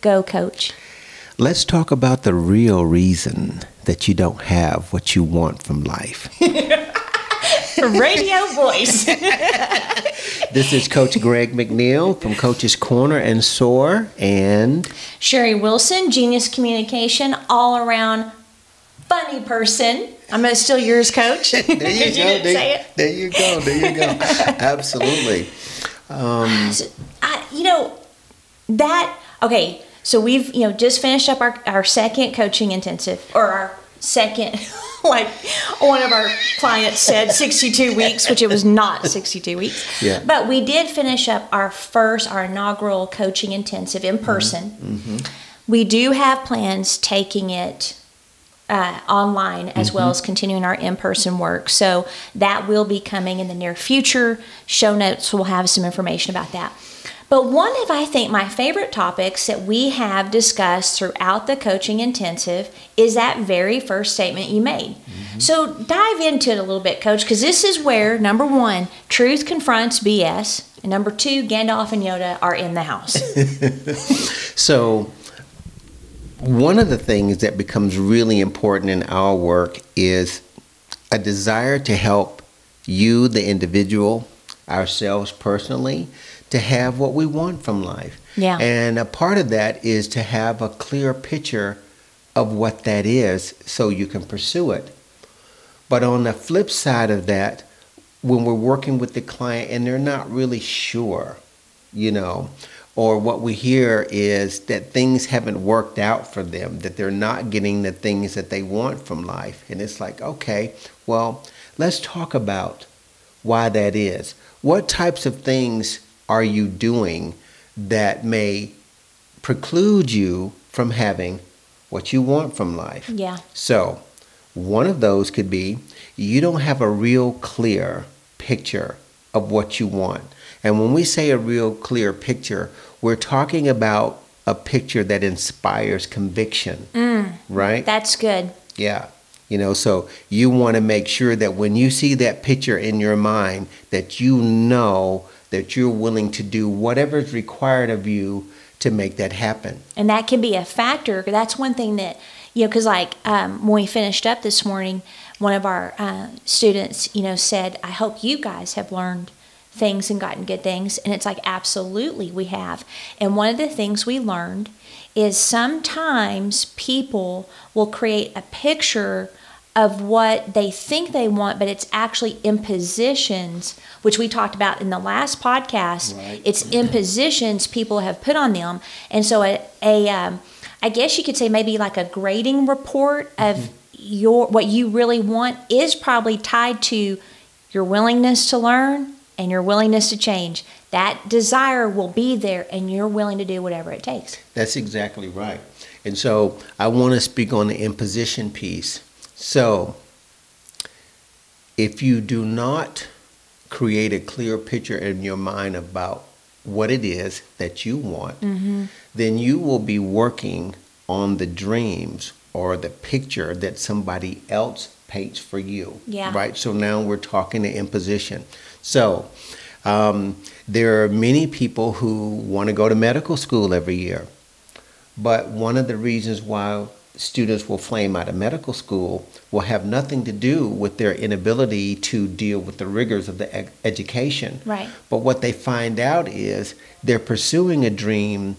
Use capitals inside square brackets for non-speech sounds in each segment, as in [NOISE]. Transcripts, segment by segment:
Go, coach. Let's talk about the real reason that you don't have what you want from life. [LAUGHS] Radio voice. [LAUGHS] this is Coach Greg McNeil from Coach's Corner and Soar, and Sherry Wilson, Genius Communication, all around funny person. I'm going to steal yours, Coach. [LAUGHS] there you, go. didn't there, there you go. There you go. Absolutely. Um, I, you know, that, okay, so we've, you know, just finished up our, our second coaching intensive, or our second, [LAUGHS] like one of our clients said, 62 weeks, which it was not 62 weeks. Yeah. But we did finish up our first, our inaugural coaching intensive in mm-hmm. person. Mm-hmm. We do have plans taking it uh, online as well mm-hmm. as continuing our in-person work. So that will be coming in the near future. Show notes will have some information about that. But one of I think my favorite topics that we have discussed throughout the coaching intensive is that very first statement you made. Mm-hmm. So dive into it a little bit, coach, because this is where number one, truth confronts BS, and number two, Gandalf and Yoda are in the house. [LAUGHS] [LAUGHS] So, one of the things that becomes really important in our work is a desire to help you, the individual, ourselves personally, to have what we want from life. Yeah. And a part of that is to have a clear picture of what that is so you can pursue it. But on the flip side of that, when we're working with the client and they're not really sure, you know, or what we hear is that things haven't worked out for them, that they're not getting the things that they want from life. And it's like, okay, well, let's talk about why that is. What types of things are you doing that may preclude you from having what you want from life? yeah. So, one of those could be you don't have a real clear picture of what you want. And when we say a real clear picture, we're talking about a picture that inspires conviction, mm. right? That's good. Yeah. You know, so you want to make sure that when you see that picture in your mind, that you know that you're willing to do whatever is required of you to make that happen. and that can be a factor. That's one thing that you know, because like um, when we finished up this morning, one of our uh, students, you know, said, "I hope you guys have learned." things and gotten good things and it's like absolutely we have and one of the things we learned is sometimes people will create a picture of what they think they want but it's actually impositions which we talked about in the last podcast Right. it's impositions people have put on them and so a, a um, i guess you could say maybe like a grading report of your what you really want is probably tied to your willingness to learn and your willingness to change that desire will be there and you're willing to do whatever it takes That's exactly right. And so I want to speak on the imposition piece. So if you do not create a clear picture in your mind about what it is that you want, then you will be working on the dreams or the picture that somebody else paints for you. Yeah. Right? So now we're talking the imposition. So um, there are many people who want to go to medical school every year. But one of the reasons why students will flame out of medical school will have nothing to do with their inability to deal with the rigors of the ed- education. Right. But what they find out is they're pursuing a dream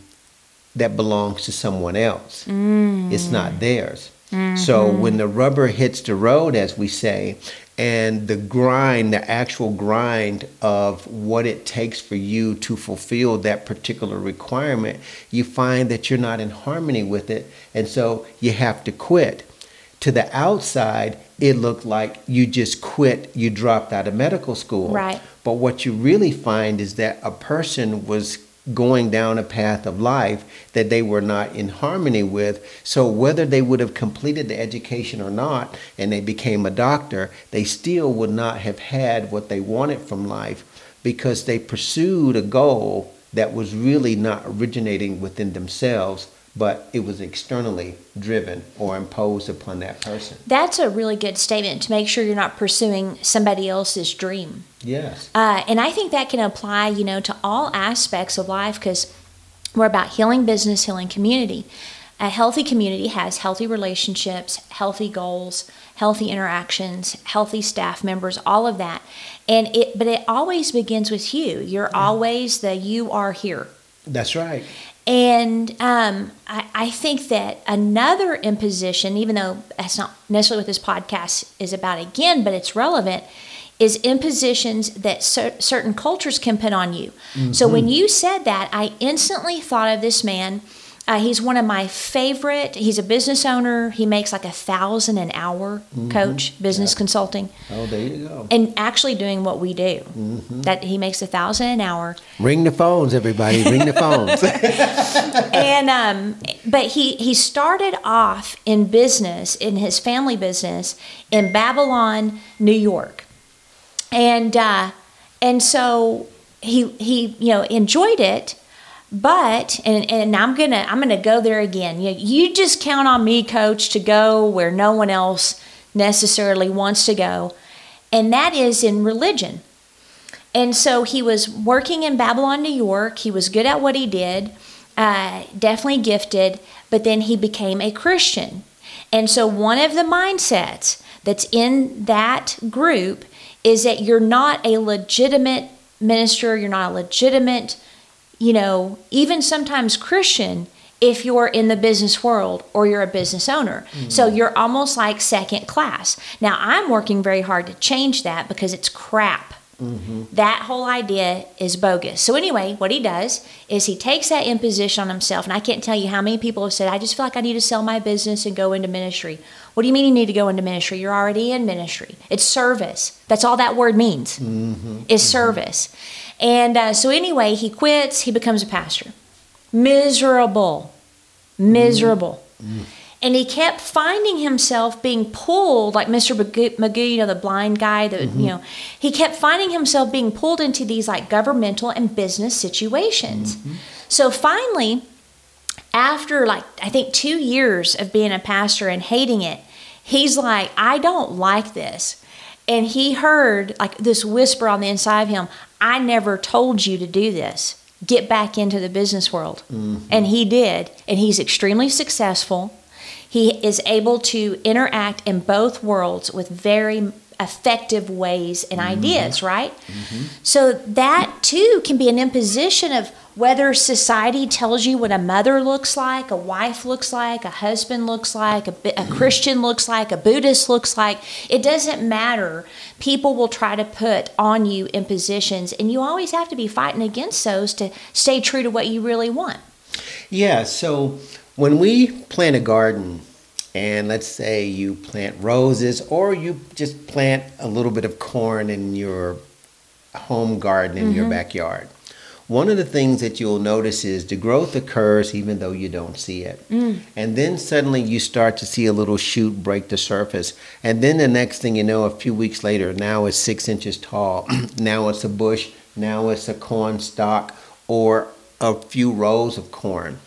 that belongs to someone else. Mm. It's not theirs. So mm-hmm. when the rubber hits the road, as we say, and the grind, the actual grind of what it takes for you to fulfill that particular requirement, you find that you're not in harmony with it. And so you have to quit. To the outside, it looked like you just quit, you dropped out of medical school. Right. But what you really find is that a person was going down a path of life that they were not in harmony with. So whether they would have completed the education or not and they became a doctor, they still would not have had what they wanted from life because they pursued a goal that was really not originating within themselves, but it was externally driven or imposed upon that person. that's a really good statement to make sure you're not pursuing somebody else's dream Yes. Uh, and I think that can apply, you know, to all aspects of life because We're about healing business, healing community. A healthy community has healthy relationships, healthy goals, healthy interactions, healthy staff members, all of that. And it but it always begins with you. You're always the you are here. That's right. And um, I, I think that another imposition, even though that's not necessarily what this podcast is about again, but it's relevant, is impositions that cer- certain cultures can put on you. So when you said that, I instantly thought of this man. Uh, he's one of my favorite. He's a business owner. He makes like a thousand an hour, coach, business consulting, Oh, there you go. and actually doing what we do. That he makes a thousand an hour. Ring the phones, everybody. Ring the phones. [LAUGHS] and um, but he he started off in business in his family business in Babylon, New York, and uh, and so he he you know enjoyed it. But and, and I'm gonna I'm gonna go there again. You, you just count on me, coach, to go where no one else necessarily wants to go, and that is in religion. And so he was working in Babylon, New York. He was good at what he did, uh, definitely gifted, but then he became a Christian. And so one of the mindsets that's in that group is that you're not a legitimate minister, you're not a legitimate, you know, even sometimes Christian if you're in the business world or you're a business owner. So mm-hmm. you're almost like second class. Now, I'm working very hard to change that because it's crap. Mm-hmm. That whole idea is bogus. So, anyway, what he does is he takes that imposition on himself. And I can't tell you how many people have said, I just feel like I need to sell my business and go into ministry. What do you mean you need to go into ministry? You're already in ministry. It's service. That's all that word means mm-hmm. is service. And uh, so, anyway, he quits, he becomes a pastor. Miserable. Miserable. Mm-hmm. And he kept finding himself being pulled, like Mr. Magoo, Magoo, you know, the blind guy, that, you mm-hmm. know, he kept finding himself being pulled into these like governmental and business situations. So finally, after like, I think two years of being a pastor and hating it, he's like, I don't like this. And he heard like this whisper on the inside of him, I never told you to do this. Get back into the business world. Mm-hmm. And he did. And he's extremely successful. He is able to interact in both worlds with very effective ways and mm-hmm. ideas, right? Mm-hmm. So that too can be an imposition of whether society tells you what a mother looks like, a wife looks like, a husband looks like, a, a mm-hmm. Christian looks like, a Buddhist looks like. It doesn't matter. People will try to put on you impositions, and you always have to be fighting against those to stay true to what you really want. Yeah, so when we plant a garden, and let's say you plant roses or you just plant a little bit of corn in your home garden in your mm-hmm. backyard, one of the things that you'll notice is the growth occurs even though you don't see it. Mm. And then suddenly you start to see a little shoot break the surface. And then the next thing you know, a few weeks later, now it's six inches tall. [CLEARS THROAT] now it's a bush. Now it's a corn stalk or a few rows of corn.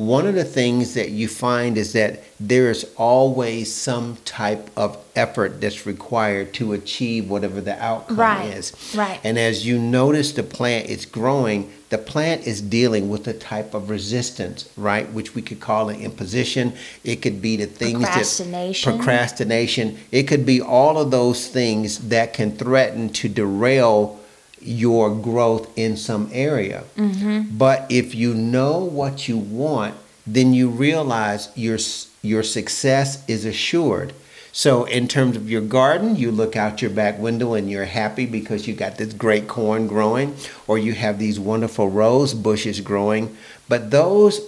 One of the things that you find is that there is always some type of effort that's required to achieve whatever the outcome Right, is. right. And as you notice the plant is growing, the plant is dealing with a type of resistance, right? Which we could call an imposition. It could be the things Procrastination. that procrastination. It could be all of those things that can threaten to derail your growth in some area. Mm-hmm. But if you know what you want, then you realize your your success is assured. So in terms of your garden, you look out your back window and you're happy because you got this great corn growing or you have these wonderful rose bushes growing, but those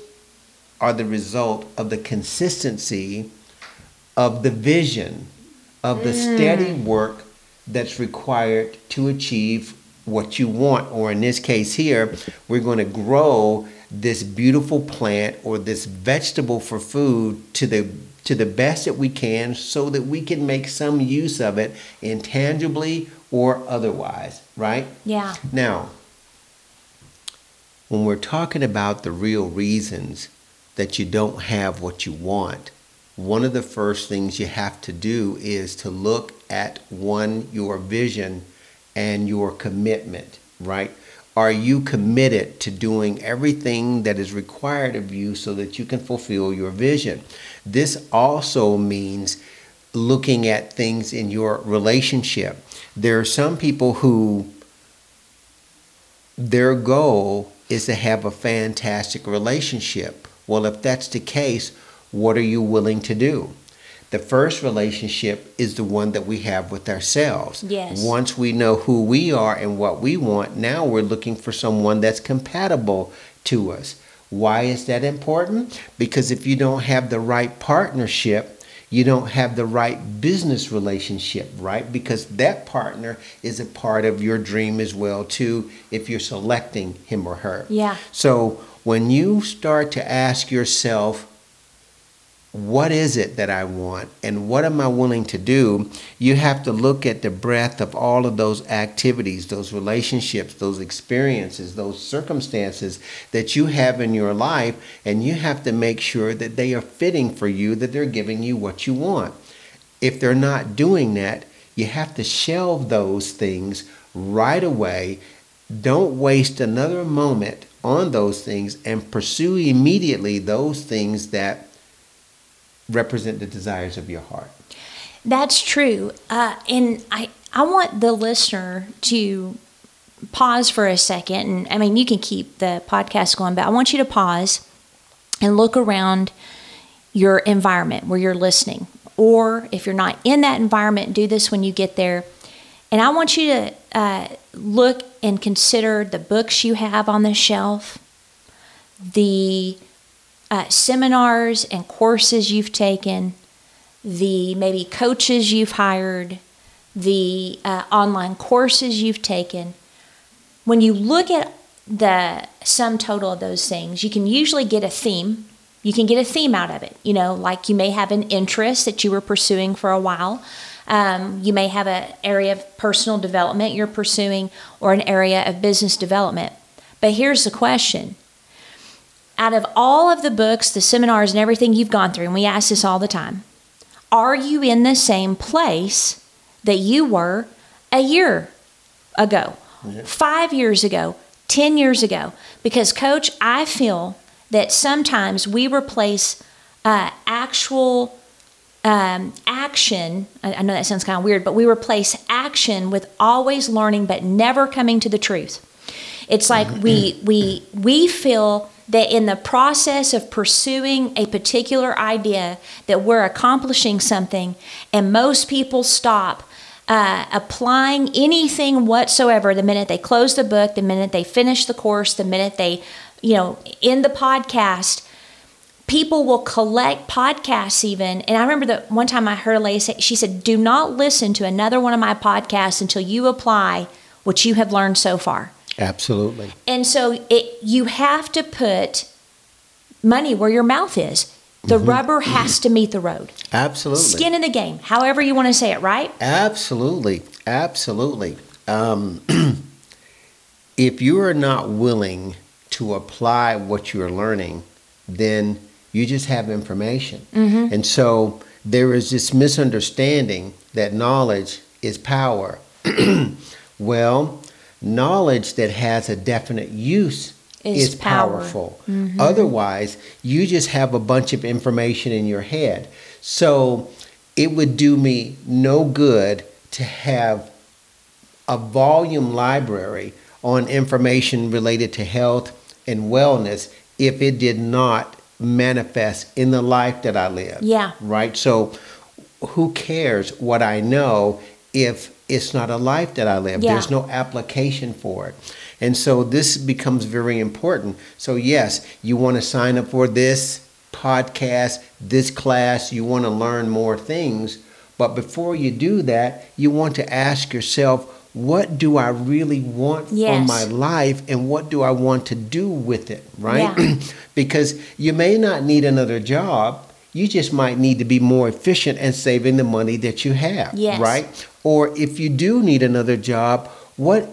are the result of the consistency of the vision of the mm. steady work that's required to achieve what you want or in this case here we're going to grow this beautiful plant or this vegetable for food to the to the best that we can so that we can make some use of it intangibly or otherwise right Yeah. now, when we're talking about the real reasons that you don't have what you want, one of the first things you have to do is to look at one, your vision and your commitment, right? are you committed to doing everything that is required of you so that you can fulfill your vision? This also means looking at things in your relationship. There are some people who their goal is to have a fantastic relationship. Well, if that's the case, what are you willing to do? The first relationship is the one that we have with ourselves. Yes. Once we know who we are and what we want, now we're looking for someone that's compatible to us. Why is that important? Because if you don't have the right partnership, you don't have the right business relationship, right? Because that partner is a part of your dream as well too if you're selecting him or her. Yeah. So when you start to ask yourself what is it that I want and what am I willing to do, you have to look at the breadth of all of those activities, those relationships, those experiences, those circumstances that you have in your life, and you have to make sure that they are fitting for you, that they're giving you what you want. If they're not doing that, you have to shelve those things right away. Don't waste another moment on those things and pursue immediately those things that represent the desires of your heart. That's true. Uh, and I, I want the listener to pause for a second. And I mean, you can keep the podcast going, but I want you to pause and look around your environment where you're listening. Or if you're not in that environment, do this when you get there. And I want you to uh, look and consider the books you have on the shelf, the uh, seminars and courses you've taken, the maybe coaches you've hired, the uh, online courses you've taken. When you look at the sum total of those things, you can usually get a theme. You can get a theme out of it. You know, like you may have an interest that you were pursuing for a while. Um, you may have an area of personal development you're pursuing or an area of business development. But here's the question out of all of the books, the seminars, and everything you've gone through, and we ask this all the time, are you in the same place that you were a year ago, yeah. five years ago, 10 years ago? Because, coach, I feel that sometimes we replace uh, actual um, action. I, I know that sounds kind of weird, but we replace action with always learning but never coming to the truth. It's like we we we feel that in the process of pursuing a particular idea that we're accomplishing something and most people stop uh, applying anything whatsoever. The minute they close the book the minute they finish the course the minute they you know in the podcast people will collect podcasts even. And i remember that one time i heard a lady say she said do not listen to another one of my podcasts until you apply what you have learned so far Absolutely. And so it you have to put money where your mouth is. The mm-hmm. rubber has to meet the road. Absolutely. Skin in the game, however you want to say it, right? Absolutely. Absolutely. Um, [CLEARS THROAT] if you are not willing to apply what you're learning, then you just have information. Mm-hmm. And so there is this misunderstanding that knowledge is power. [CLEARS THROAT] well, knowledge that has a definite use is, is powerful. Mm-hmm. Otherwise, you just have a bunch of information in your head. So it would do me no good to have a volume library on information related to health and wellness if it did not manifest in the life that I live. Yeah. Right? So who cares what I know if it's not a life that I live. Yeah. There's no application for it. And so this becomes very important. So, yes, you want to sign up for this podcast, this class, you want to learn more things. But before you do that, you want to ask yourself, what do I really want yes. for my life and what do I want to do with it, right? Yeah. [CLEARS THROAT] because you may not need another job. You just might need to be more efficient and saving the money that you have, yes. right? Or if you do need another job, what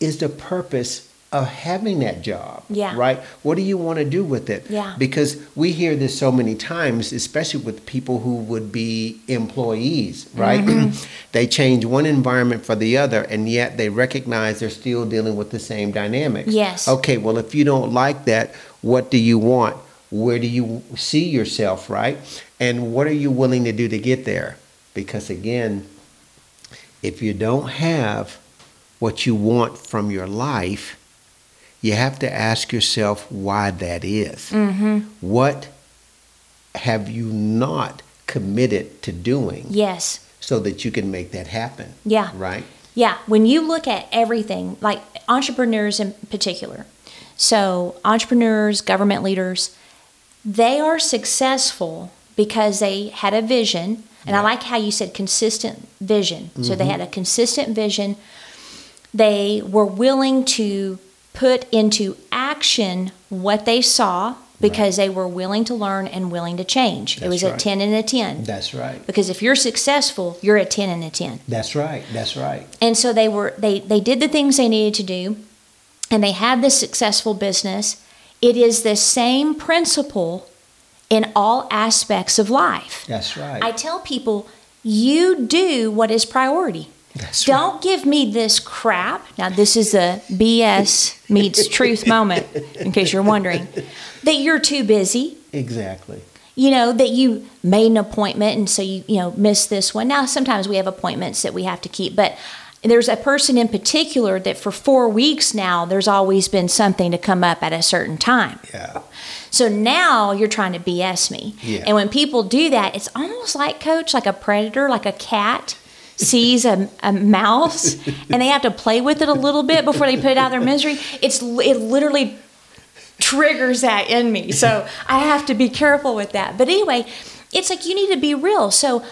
is the purpose of having that job. Yeah. Right? What do you want to do with it? Yeah. Because we hear this so many times, especially with people who would be employees, right? Mm-hmm. [CLEARS THROAT] they change one environment for the other, and yet they recognize they're still dealing with the same dynamics. Yes. Okay, well, if you don't like that, what do you want? Where do you see yourself, right? And what are you willing to do to get there? Because again, if you don't have what you want from your life, you have to ask yourself why that is. Mm-hmm. What have you not committed to doing Yes. so that you can make that happen? Yeah. Right? Yeah, when you look at everything, like entrepreneurs in particular, so entrepreneurs, government leaders, they are successful because they had a vision. And I like how you said consistent vision. So they mm-hmm. had a consistent vision. They were willing to put into action what they saw because they were willing to learn and willing to change. it That's was a 10 and a 10. That's right. Because if you're successful, you're a 10 and a 10 That's right. That's right. and so they were they they did the things they needed to do and they had this successful business it is the same principle in all aspects of life That's right. i tell people you do what is priority That's right. don't give me this crap now this is a bs meets truth moment in case you're wondering that you're too busy Exactly. you know that you made an appointment and so you you know missed this one now sometimes we have appointments that we have to keep but there's a person in particular that for four weeks now there's always been something to come up at a certain time Yeah. so now you're trying to bs me Yeah. and when people do that it's almost like coach like a predator like a cat sees a, a mouse [LAUGHS] and they have to play with it a little bit before they put it out of their misery it's it literally triggers that in me. So I have to be careful with that. But anyway, it's like you need to be real. So,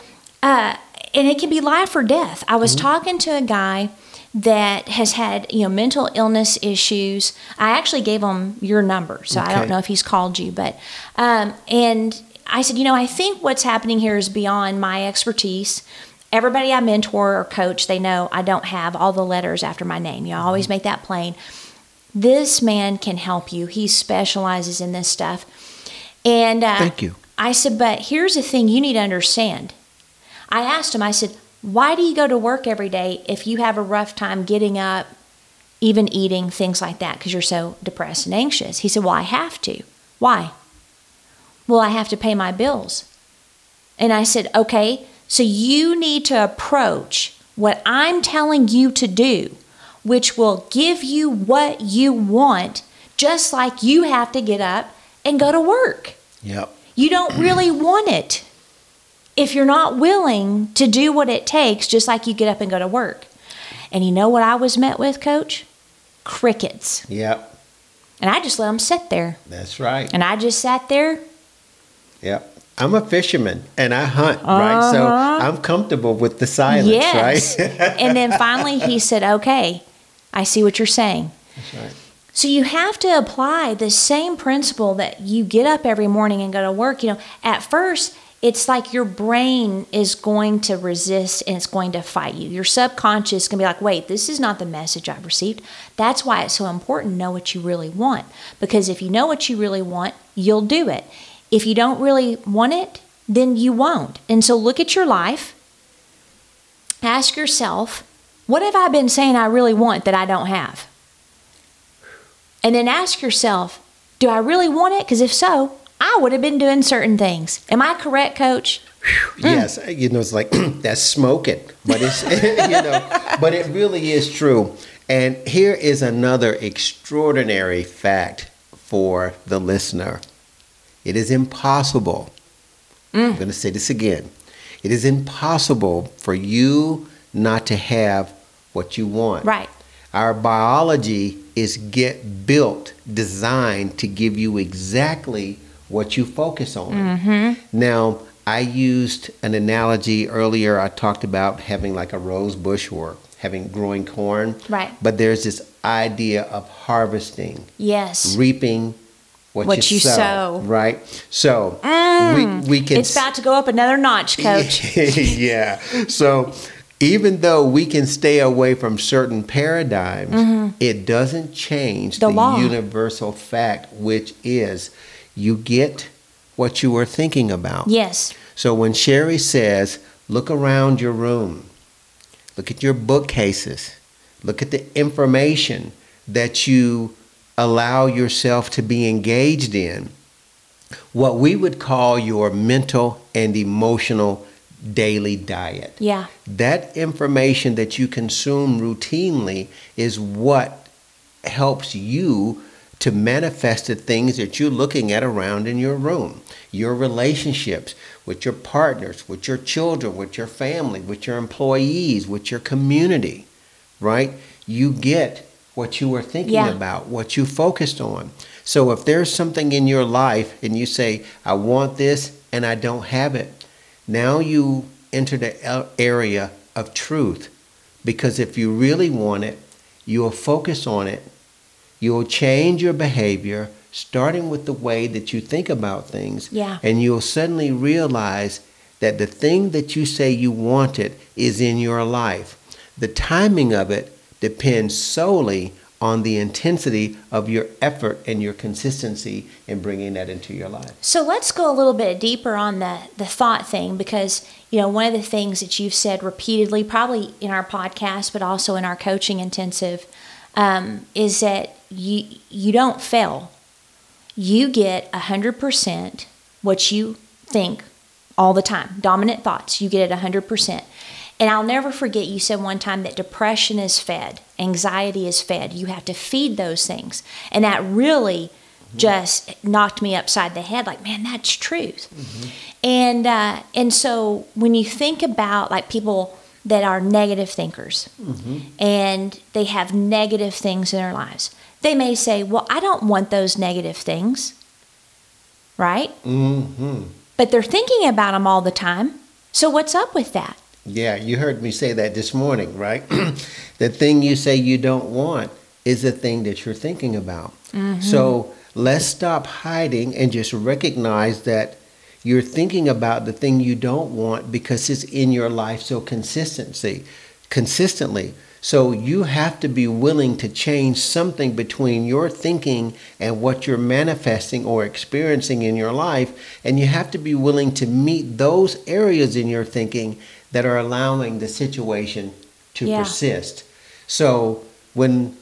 uh, and it can be life or death. I was talking to a guy that has had you know mental illness issues. I actually gave him your number, so I don't know if he's called you, but um, and I said, you know, I think what's happening here is beyond my expertise. Everybody I mentor or coach, they know I don't have all the letters after my name. You know, I always make that plain this man can help you. He specializes in this stuff. And uh, Thank you. I said, but here's the thing you need to understand. I asked him, I said, why do you go to work every day if you have a rough time getting up, even eating, things like that, because you're so depressed and anxious? He said, well, I have to. Why? Well, I have to pay my bills. And I said, okay, so you need to approach what I'm telling you to do, which will give you what you want, just like you have to get up and go to work. Yep. You don't really want it if you're not willing to do what it takes, just like you get up and go to work. And you know what I was met with, coach? Crickets. Yep. And I just let them sit there. That's right. And I just sat there. Yep. I'm a fisherman and I hunt, right? So uh-huh. I'm comfortable with the silence, yes. right? [LAUGHS] and then finally he said, okay, I see what you're saying. That's right. So you have to apply the same principle that you get up every morning and go to work. You know, at first, it's like your brain is going to resist and it's going to fight you. Your subconscious can be like, wait, this is not the message I've received. That's why it's so important to know what you really want. Because if you know what you really want, you'll do it. If you don't really want it, then you won't. And so look at your life. Ask yourself, what have I been saying I really want that I don't have? And then ask yourself, do I really want it? Because if so, I would have been doing certain things. Am I correct, coach? Mm. Yes, you know, it's like [CLEARS THROAT] that's smoking, but it's [LAUGHS] you know, but it really is true. And here is another extraordinary fact for the listener. It is impossible. I'm mm. going to say this again. It is impossible for you not to have what you want. Right. Our biology is get built, designed to give you exactly what you focus on. Mm-hmm. Now, I used an analogy earlier. I talked about having like a rose bush or having growing corn. Right. But there's this idea of harvesting, Yes. reaping what, What you, you sow. Right. So we we can It's about to go up another notch, coach. [LAUGHS] yeah. So even though we can stay away from certain paradigms, it doesn't change Mm-hmm. The the, universal fact, which is you get what you are thinking about. Yes. So when Sherry says, look around your room, look at your bookcases, look at the information that you allow yourself to be engaged in, what we would call your mental and emotional daily diet. Yeah. That information that you consume routinely is what helps you to manifest the things that you're looking at around in your room. Your relationships with your partners, with your children, with your family, with your employees, with your community, right? You get what you are thinking Yeah. about, what you focused on. So if there's something in your life and you say, I want this and I don't have it, now you enter the area of truth. Because if you really want it, you'll focus on it. You'll change your behavior, starting with the way that you think about things. Yeah. And you'll suddenly realize that the thing that you say you wanted is in your life. The timing of it depends solely on the intensity of your effort and your consistency in bringing that into your life. So let's go a little bit deeper on the the thought thing because you know one of the things that you've said repeatedly, probably in our podcast, but also in our coaching intensive, um, is that you you don't fail. You get hundred percent what you think all the time. Dominant thoughts, you get it hundred percent. And I'll never forget you said one time that depression is fed, anxiety is fed. You have to feed those things. And that really just knocked me upside the head like, man, that's truth. And uh, and so when you think about like people that are negative thinkers and they have negative things in their lives, they may say, well, I don't want those negative things, right? Mm-hmm. But they're thinking about them all the time. So what's up with that? Yeah, you heard me say that this morning, right? [CLEARS THROAT] the thing you say you don't want is the thing that you're thinking about. So let's stop hiding and just recognize that you're thinking about the thing you don't want because it's in your life so consistency consistently. So you have to be willing to change something between your thinking and what you're manifesting or experiencing in your life. And you have to be willing to meet those areas in your thinking that are allowing the situation to Yeah. persist. So when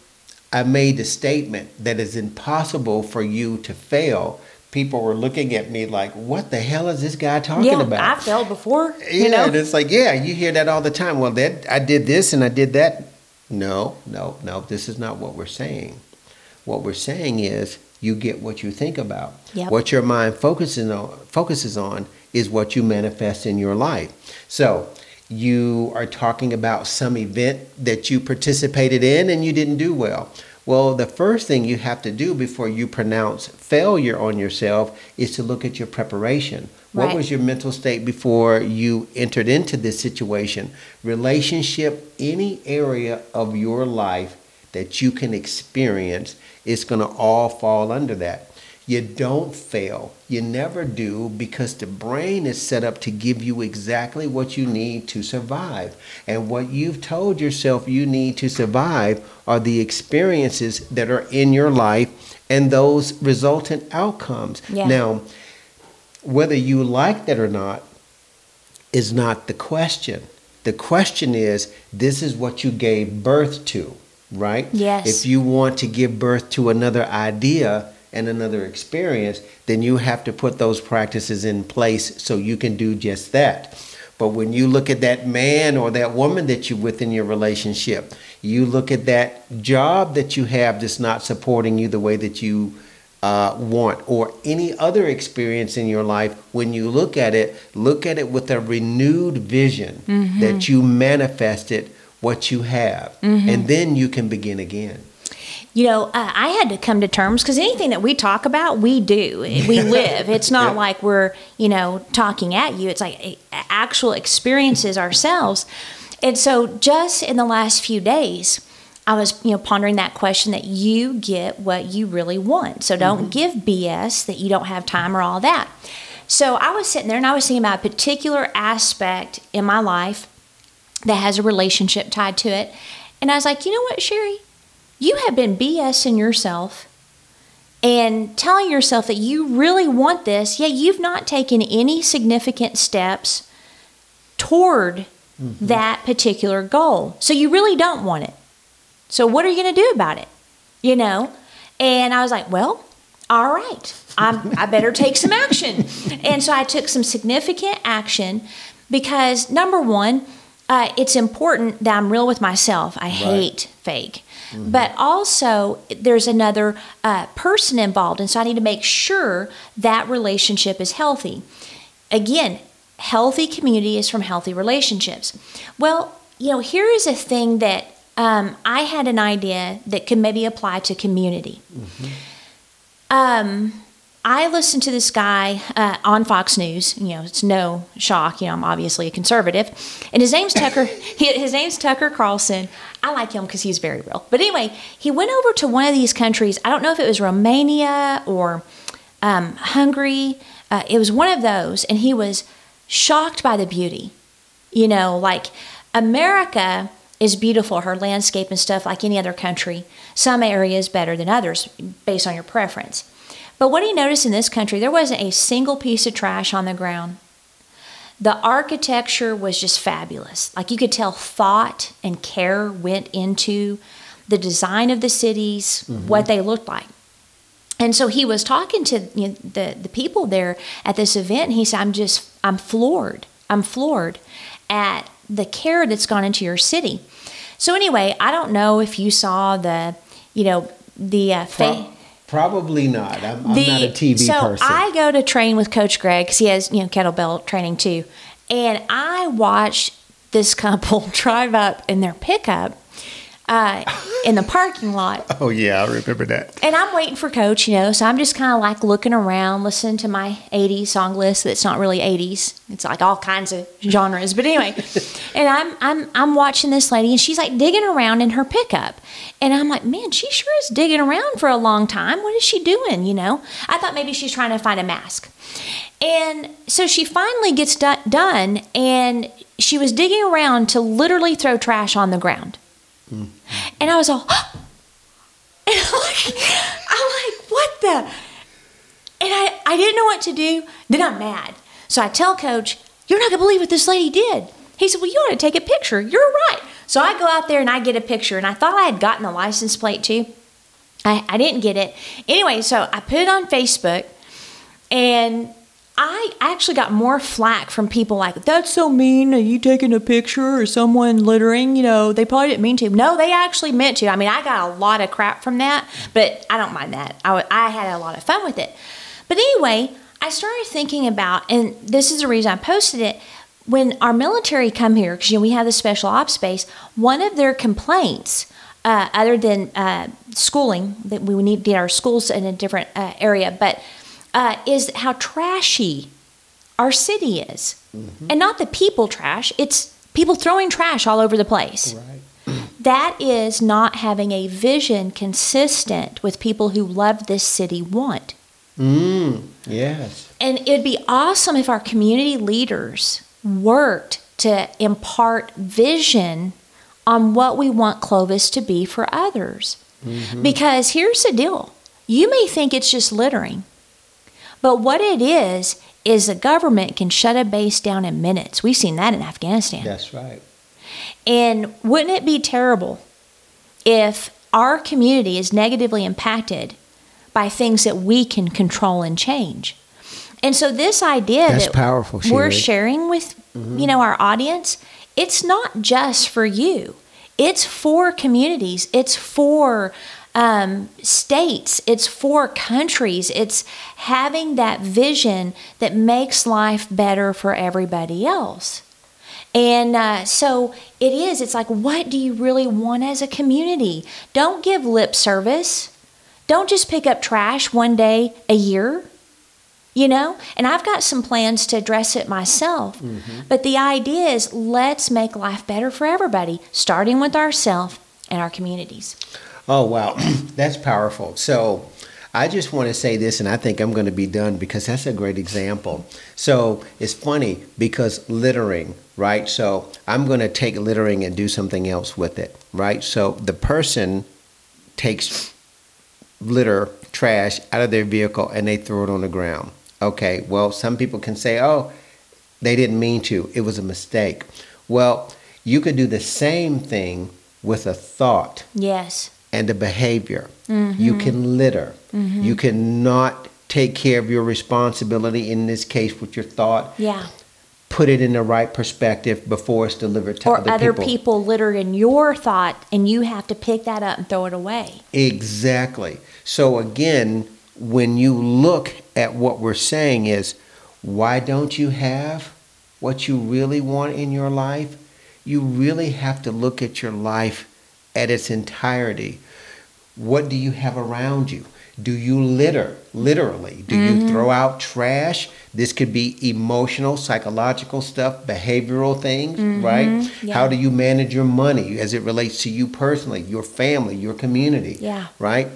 I made the statement that it's impossible for you to fail, people were looking at me like, what the hell is this guy talking yeah, about? I failed before. Yeah, you know, and it's like, yeah, you hear that all the time. Well, that I did this and I did that. No, no, no. This is not what we're saying. What we're saying is you get what you think about. Yep. What your mind focuses on focuses on is what you manifest in your life. So you are talking about some event that you participated in and you didn't do well. Well, the first thing you have to do before you pronounce failure on yourself is to look at your preparation. What was your mental state before you entered into this situation? Relationship, any area of your life that you can experience is going to all fall under that. You don't fail. You never do because the brain is set up to give you exactly what you need to survive. And what you've told yourself you need to survive are the experiences that are in your life and those resultant outcomes. Yeah. Now, whether you like that or not is not the question. The question is this is what you gave birth to, right? Yes. If you want to give birth to another idea and another experience, then you have to put those practices in place so you can do just that. But when you look at that man or that woman that you're with in your relationship, you look at that job that you have that's not supporting you the way that you uh, want, or any other experience in your life, when you look at it, look at it with a renewed vision that you manifested what you have, and then you can begin again. You know, uh, I had to come to terms because anything that we talk about, we do. [LAUGHS] We live. It's not Yeah. like we're, you know, talking at you. It's like uh, actual experiences ourselves. And so just in the last few days, I was, you know, pondering that question that you get what you really want. So don't give BS that you don't have time or all that. So I was sitting there and I was thinking about a particular aspect in my life that has a relationship tied to it. And I was like, you know what, Sherry? You have been BSing yourself and telling yourself that you really want this, yet you've not taken any significant steps toward mm-hmm. that particular goal. So you really don't want it. So what are you going to do about it? You know? And I was like, well, all right, I'm, I better take some action. [LAUGHS] And so I took some significant action because number one, uh, it's important that I'm real with myself. I right. hate fake. Mm-hmm. But also, there's another uh, person involved, and so I need to make sure that relationship is healthy. Again, healthy community is from healthy relationships. Well, you know, here is a thing that um, I had an idea that could maybe apply to community. Mm-hmm. Um, I listened to this guy uh, on Fox News. You know, it's no shock. You know, I'm obviously a conservative, and his name's Tucker. [LAUGHS] his name's Tucker Carlson. I like him because he's very real. But anyway, he went over to one of these countries. I don't know if it was Romania or um, Hungary. Uh, it was one of those, and he was shocked by the beauty. You know, like America is beautiful, her landscape and stuff, like any other country. Some areas better than others based on your preference. But what he noticed in this country, there wasn't a single piece of trash on the ground. The architecture was just fabulous. Like you could tell thought and care went into the design of the cities, mm-hmm. what they looked like. And so he was talking to you know, the, the people there at this event, and he said, I'm just, I'm floored. I'm floored at the care that's gone into your city. So anyway, I don't know if you saw the, you know, the uh, fa- Probably not. I'm, I'm not a TV so person. So I go to train with Coach Greg because he has you know kettlebell training too, and I watched this couple [LAUGHS] drive up in their pickup uh, in the parking lot. [LAUGHS] Oh yeah, I remember that. And I'm waiting for Coach, you know, so I'm just kind of like looking around, listening to my '80s song list. That's not really '80s; it's like all kinds of genres. But anyway, [LAUGHS] and I'm I'm I'm watching this lady, and she's like digging around in her pickup, and I'm like, man, she sure is digging around for a long time. What is she doing? You know, I thought maybe she's trying to find a mask. And so she finally gets do- done, and she was digging around to literally throw trash on the ground. And I was all, and I'm like, I'm like, what the? And I, I didn't know what to do. Then I'm mad. So I tell coach, you're not gonna believe what this lady did. He said, well, you ought to take a picture. You're right. So I go out there and I get a picture. And I thought I had gotten the license plate too. I, I didn't get it. Anyway, so I put it on Facebook and I actually got more flack from people like, that's so mean. Are you taking a picture or someone littering? You know, they probably didn't mean to. No, they actually meant to. I mean, I got a lot of crap from that, but I don't mind that. I, I had a lot of fun with it. But anyway, I started thinking about, and this is the reason I posted it. When our military come here, because you know, we have the special ops base, one of their complaints uh, other than uh, schooling that we need to get our schools in a different uh, area, but uh, is how trashy our city is. Mm-hmm. And not the people trash, it's people throwing trash all over the place. Right. [CLEARS THROAT] that is not having a vision consistent with people who love this city want. Mm, yes. And it'd be awesome if our community leaders worked to impart vision on what we want Clovis to be for others. Mm-hmm. Because here's the deal you may think it's just littering, but what it is, is the government can shut a base down in minutes. We've seen that in Afghanistan. That's right. And wouldn't it be terrible if our community is negatively impacted by things that we can control and change? And so this idea That's that powerful, we're sharing with mm-hmm. you know our audience, it's not just for you. It's for communities. It's for um, states, it's for countries, it's having that vision that makes life better for everybody else. And uh, so it is, it's like, what do you really want as a community? Don't give lip service. Don't just pick up trash one day a year, you know? And I've got some plans to address it myself. Mm-hmm. But the idea is let's make life better for everybody, starting with ourselves and our communities. Oh, wow. [CLEARS THROAT] That's powerful. So, I just want to say this, and I think I'm going to be done because that's a great example. So it's funny because littering, right? So I'm going to take littering and do something else with it, right? So the person takes litter, trash out of their vehicle and they throw it on the ground. Okay, well, some people can say, oh, they didn't mean to, it was a mistake. Well, you could do the same thing with a thought Yes. And a behavior. You can mm-hmm. litter. Mm-hmm. You cannot take care of your responsibility, in this case with your thought, Yeah. put it in the right perspective before it's delivered to other people. Or other, other people. people litter in your thought, and you have to pick that up and throw it away. Exactly. So again, when you look at what we're saying is, why don't you have what you really want in your life? You really have to look at your life at its entirety. What do you have around you? Do you litter, literally? Do you mm-hmm. throw out trash? This could be emotional, psychological stuff, behavioral things, mm-hmm. right? Yeah. How do you manage your money as it relates to you personally, your family, your community? Yeah. Right?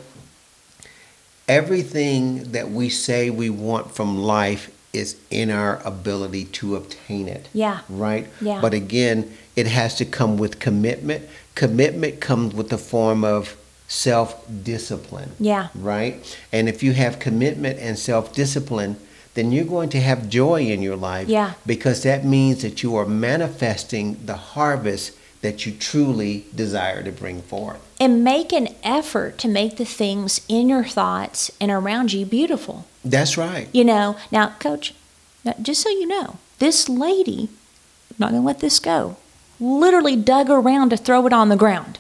Everything that we say we want from life is in our ability to obtain it Yeah. right? Yeah. But again, it has to come with commitment. Commitment comes with the form of self discipline, Yeah. right? And if you have commitment and self discipline, then you're going to have joy in your life Yeah. because that means that you are manifesting the harvest that you truly desire to bring forth. And make an effort to make the things in your thoughts and around you beautiful. That's right. You know, now, coach, just so you know, this lady, I'm not going to let this go, literally dug around to throw it on the ground.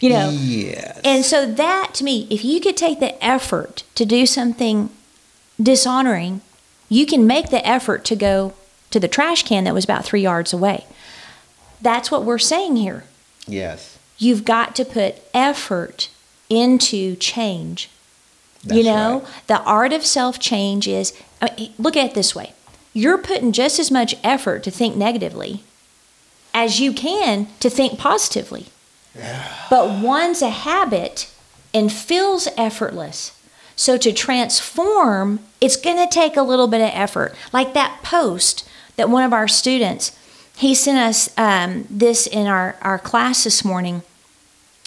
You know, Yes. and so that to me, if you could take the effort to do something dishonoring, you can make the effort to go to the trash can that was about three yards away. That's what we're saying here. yes. You've got to put effort into change. That's you know, right. the art of self change is I mean, look at it this way you're putting just as much effort to think negatively as you can to think positively. But one's a habit and feels effortless. So to transform, it's going to take a little bit of effort. Like that post that one of our students, he sent us um, this in our, our class this morning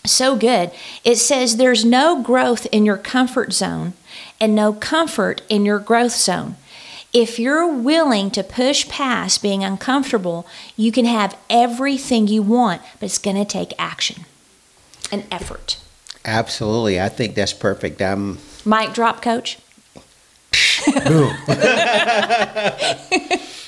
so good. It says there's no growth in your comfort zone and no comfort in your growth zone. If you're willing to push past being uncomfortable, you can have everything you want, but it's going to take action and effort. Absolutely. I think that's perfect. I'm Mic drop, coach. [LAUGHS]